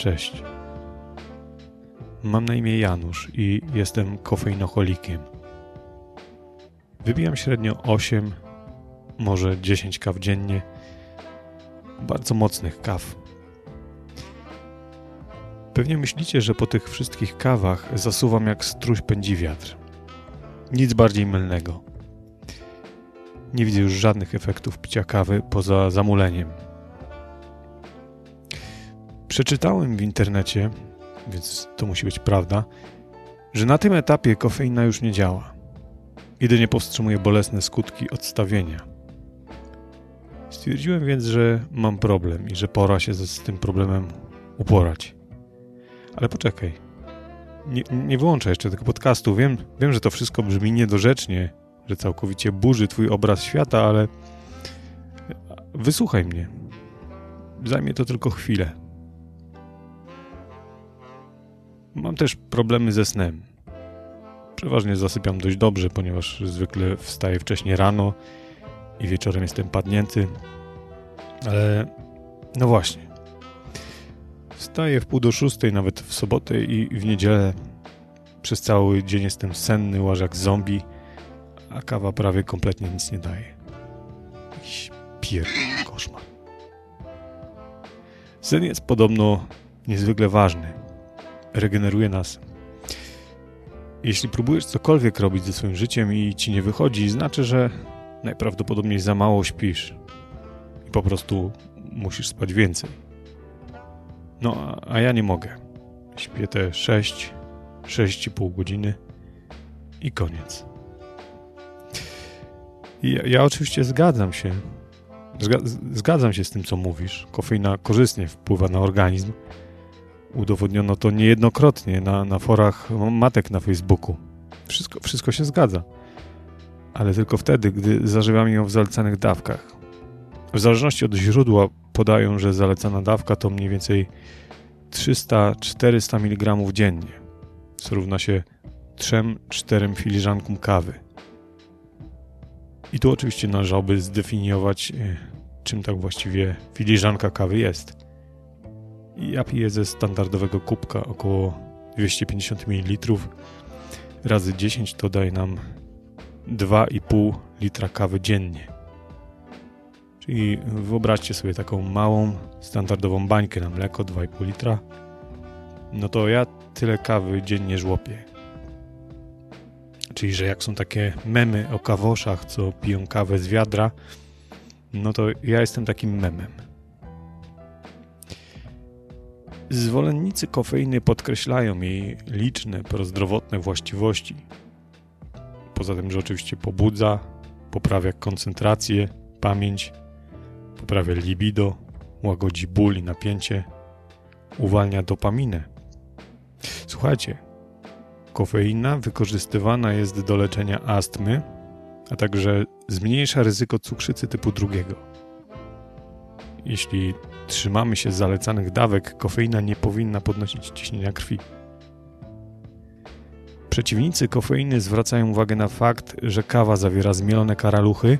Cześć. Mam na imię Janusz i jestem kofeinoholikiem. Wybijam średnio 8, może 10 kaw dziennie. Bardzo mocnych kaw. Pewnie myślicie, że po tych wszystkich kawach zasuwam jak struś pędzi wiatr. Nic bardziej mylnego. Nie widzę już żadnych efektów picia kawy poza zamuleniem. Przeczytałem w internecie, więc to musi być prawda, że na tym etapie kofeina już nie działa. Jedynie powstrzymuje bolesne skutki odstawienia. Stwierdziłem więc, że mam problem i że pora się z tym problemem uporać. Ale poczekaj. Nie, nie wyłączaj jeszcze tego podcastu. Wiem, wiem, że to wszystko brzmi niedorzecznie, że całkowicie burzy twój obraz świata, ale wysłuchaj mnie. Zajmie to tylko chwilę. Mam też problemy ze snem. Przeważnie zasypiam dość dobrze, ponieważ zwykle wstaję wcześniej rano i wieczorem jestem padnięty. Ale no właśnie. Wstaję w pół do szóstej, nawet w sobotę i w niedzielę. Przez cały dzień jestem senny, łażę jak zombie, a kawa prawie kompletnie nic nie daje. Jakiś pierdolny koszmar. Sen jest podobno niezwykle ważny. Regeneruje nas. Jeśli próbujesz cokolwiek robić ze swoim życiem i ci nie wychodzi, znaczy, że najprawdopodobniej za mało śpisz i po prostu musisz spać więcej. No, a ja nie mogę. Śpię te 6, 6,5 godziny i koniec. Ja, ja, oczywiście zgadzam się. Zgadzam się z tym, co mówisz. Kofeina korzystnie wpływa na organizm. Udowodniono to niejednokrotnie na, na forach matek na Facebooku. Wszystko, wszystko się zgadza. Ale tylko wtedy, gdy zażywamy ją w zalecanych dawkach. W zależności od źródła podają, że zalecana dawka to mniej więcej 300-400 mg dziennie, co równa się 3-4 filiżankom kawy. I tu oczywiście należałoby zdefiniować, e, czym tak właściwie filiżanka kawy jest. Ja piję ze standardowego kubka około 250 ml. Razy 10 to daje nam 2,5 litra kawy dziennie. Czyli wyobraźcie sobie taką małą, standardową bańkę na mleko 2,5 litra. No to ja tyle kawy dziennie żłopię. Czyli, że jak są takie memy o kawoszach, co piją kawę z wiadra, no to ja jestem takim memem. Zwolennicy kofeiny podkreślają jej liczne prozdrowotne właściwości. Poza tym, że oczywiście pobudza, poprawia koncentrację, pamięć, poprawia libido, łagodzi ból i napięcie, uwalnia dopaminę. Słuchajcie, kofeina wykorzystywana jest do leczenia astmy, a także zmniejsza ryzyko cukrzycy typu drugiego. Jeśli trzymamy się zalecanych dawek, kofeina nie powinna podnosić ciśnienia krwi. Przeciwnicy kofeiny zwracają uwagę na fakt, że kawa zawiera zmielone karaluchy,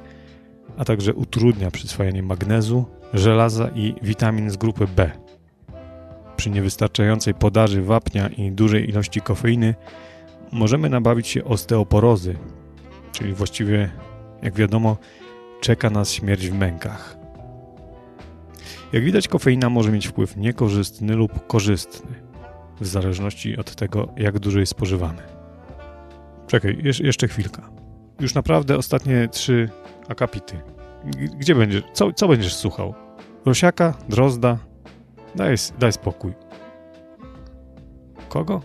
a także utrudnia przyswajanie magnezu, żelaza i witamin z grupy B. Przy niewystarczającej podaży wapnia i dużej ilości kofeiny możemy nabawić się osteoporozy, czyli właściwie, jak wiadomo, czeka nas śmierć w mękach. Jak widać, kofeina może mieć wpływ niekorzystny lub korzystny, w zależności od tego, jak dużo jej spożywamy. Czekaj, jeszcze chwilka. Już naprawdę ostatnie trzy akapity. Gdzie będziesz? Co, co będziesz słuchał? Rosiaka? Drozda? Daj, daj spokój. Kogo?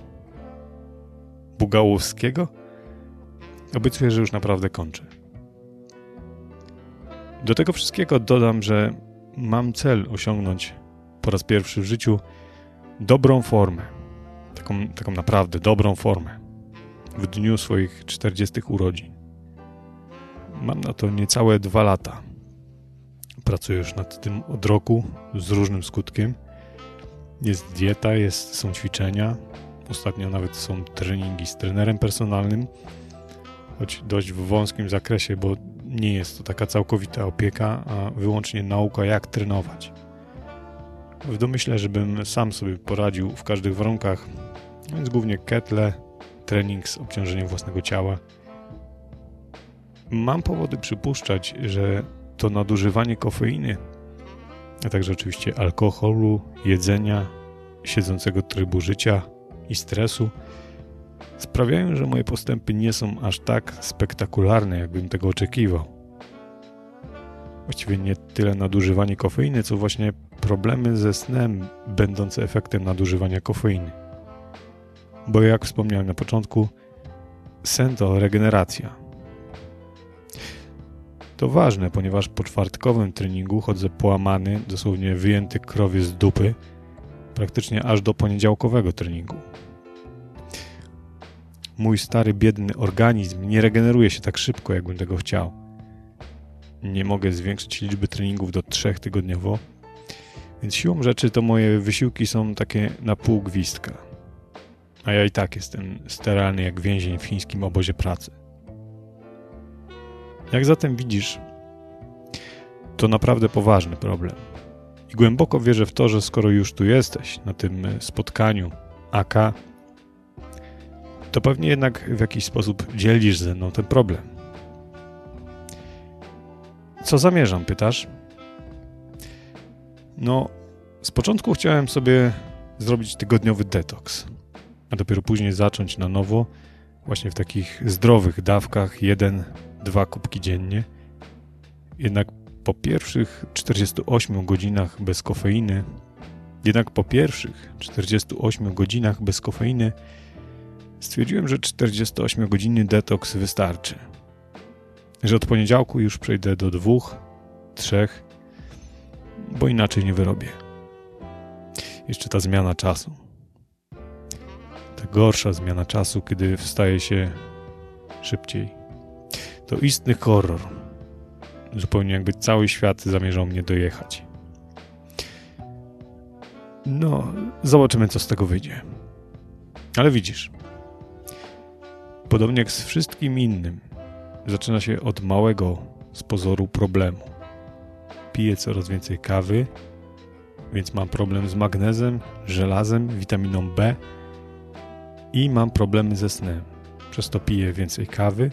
Bugałowskiego? Obiecuję, że już naprawdę kończę. Do tego wszystkiego dodam, że mam cel osiągnąć po raz pierwszy w życiu dobrą formę. Taką, taką naprawdę dobrą formę. W dniu swoich 40 urodzin. Mam na to niecałe dwa lata. Pracuję już nad tym od roku z różnym skutkiem. Jest dieta, jest, są ćwiczenia. Ostatnio nawet są treningi z trenerem personalnym, choć dość w wąskim zakresie, bo nie jest to taka całkowita opieka, a wyłącznie nauka, jak trenować. w domyśle, żebym sam sobie poradził w każdych warunkach, więc głównie ketle, trening z obciążeniem własnego ciała. Mam powody przypuszczać, że to nadużywanie kofeiny, a także oczywiście alkoholu, jedzenia, siedzącego trybu życia i stresu sprawiają, że moje postępy nie są aż tak spektakularne, jakbym tego oczekiwał. Właściwie nie tyle nadużywanie kofeiny, co właśnie problemy ze snem, będące efektem nadużywania kofeiny. Bo jak wspomniałem na początku, sen to regeneracja. To ważne, ponieważ po czwartkowym treningu chodzę połamany, dosłownie wyjęty krowie z dupy, praktycznie aż do poniedziałkowego treningu. Mój stary, biedny organizm nie regeneruje się tak szybko, jakbym tego chciał. Nie mogę zwiększyć liczby treningów do trzech tygodniowo, więc siłą rzeczy to moje wysiłki są takie na pół gwizdka. A ja i tak jestem steralny jak więzień w chińskim obozie pracy. Jak zatem widzisz, to naprawdę poważny problem. I głęboko wierzę w to, że skoro już tu jesteś, na tym spotkaniu AK, to pewnie jednak w jakiś sposób dzielisz ze mną ten problem. Co zamierzam, pytasz? No, z początku chciałem sobie zrobić tygodniowy detoks, a dopiero później zacząć na nowo, właśnie w takich zdrowych dawkach, jeden, dwa kubki dziennie. Jednak po pierwszych 48 godzinach bez kofeiny, jednak po pierwszych 48 godzinach bez kofeiny stwierdziłem, że 48-godzinny detoks wystarczy. Że od poniedziałku już przejdę do dwóch, trzech, bo inaczej nie wyrobię. Jeszcze ta zmiana czasu. Ta gorsza zmiana czasu, kiedy wstaje się szybciej. To istny horror. Zupełnie jakby cały świat zamierzał mnie dojechać. No, zobaczymy, co z tego wyjdzie. Ale widzisz, podobnie jak z wszystkim innym, zaczyna się od małego z pozoru problemu. Piję coraz więcej kawy, więc mam problem z magnezem, żelazem, witaminą B i mam problemy ze snem. Przez to piję więcej kawy,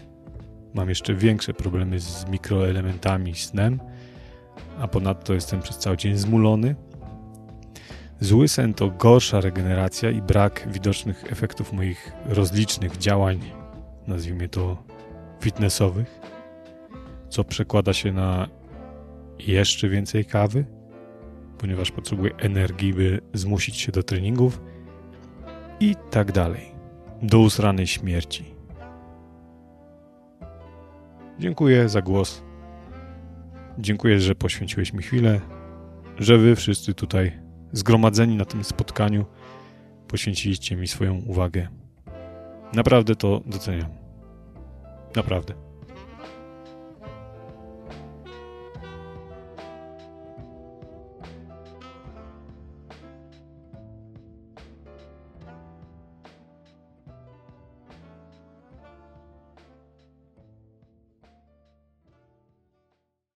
mam jeszcze większe problemy z mikroelementami i snem, a ponadto jestem przez cały dzień zmulony. Zły sen to gorsza regeneracja i brak widocznych efektów moich rozlicznych działań, nazwijmy to fitnessowych, co przekłada się na jeszcze więcej kawy, ponieważ potrzebuję energii, by zmusić się do treningów i tak dalej. Do usranej śmierci. Dziękuję za głos. Dziękuję, że poświęciłeś mi chwilę, że wy wszyscy tutaj zgromadzeni na tym spotkaniu poświęciliście mi swoją uwagę. Naprawdę to doceniam. Naprawdę.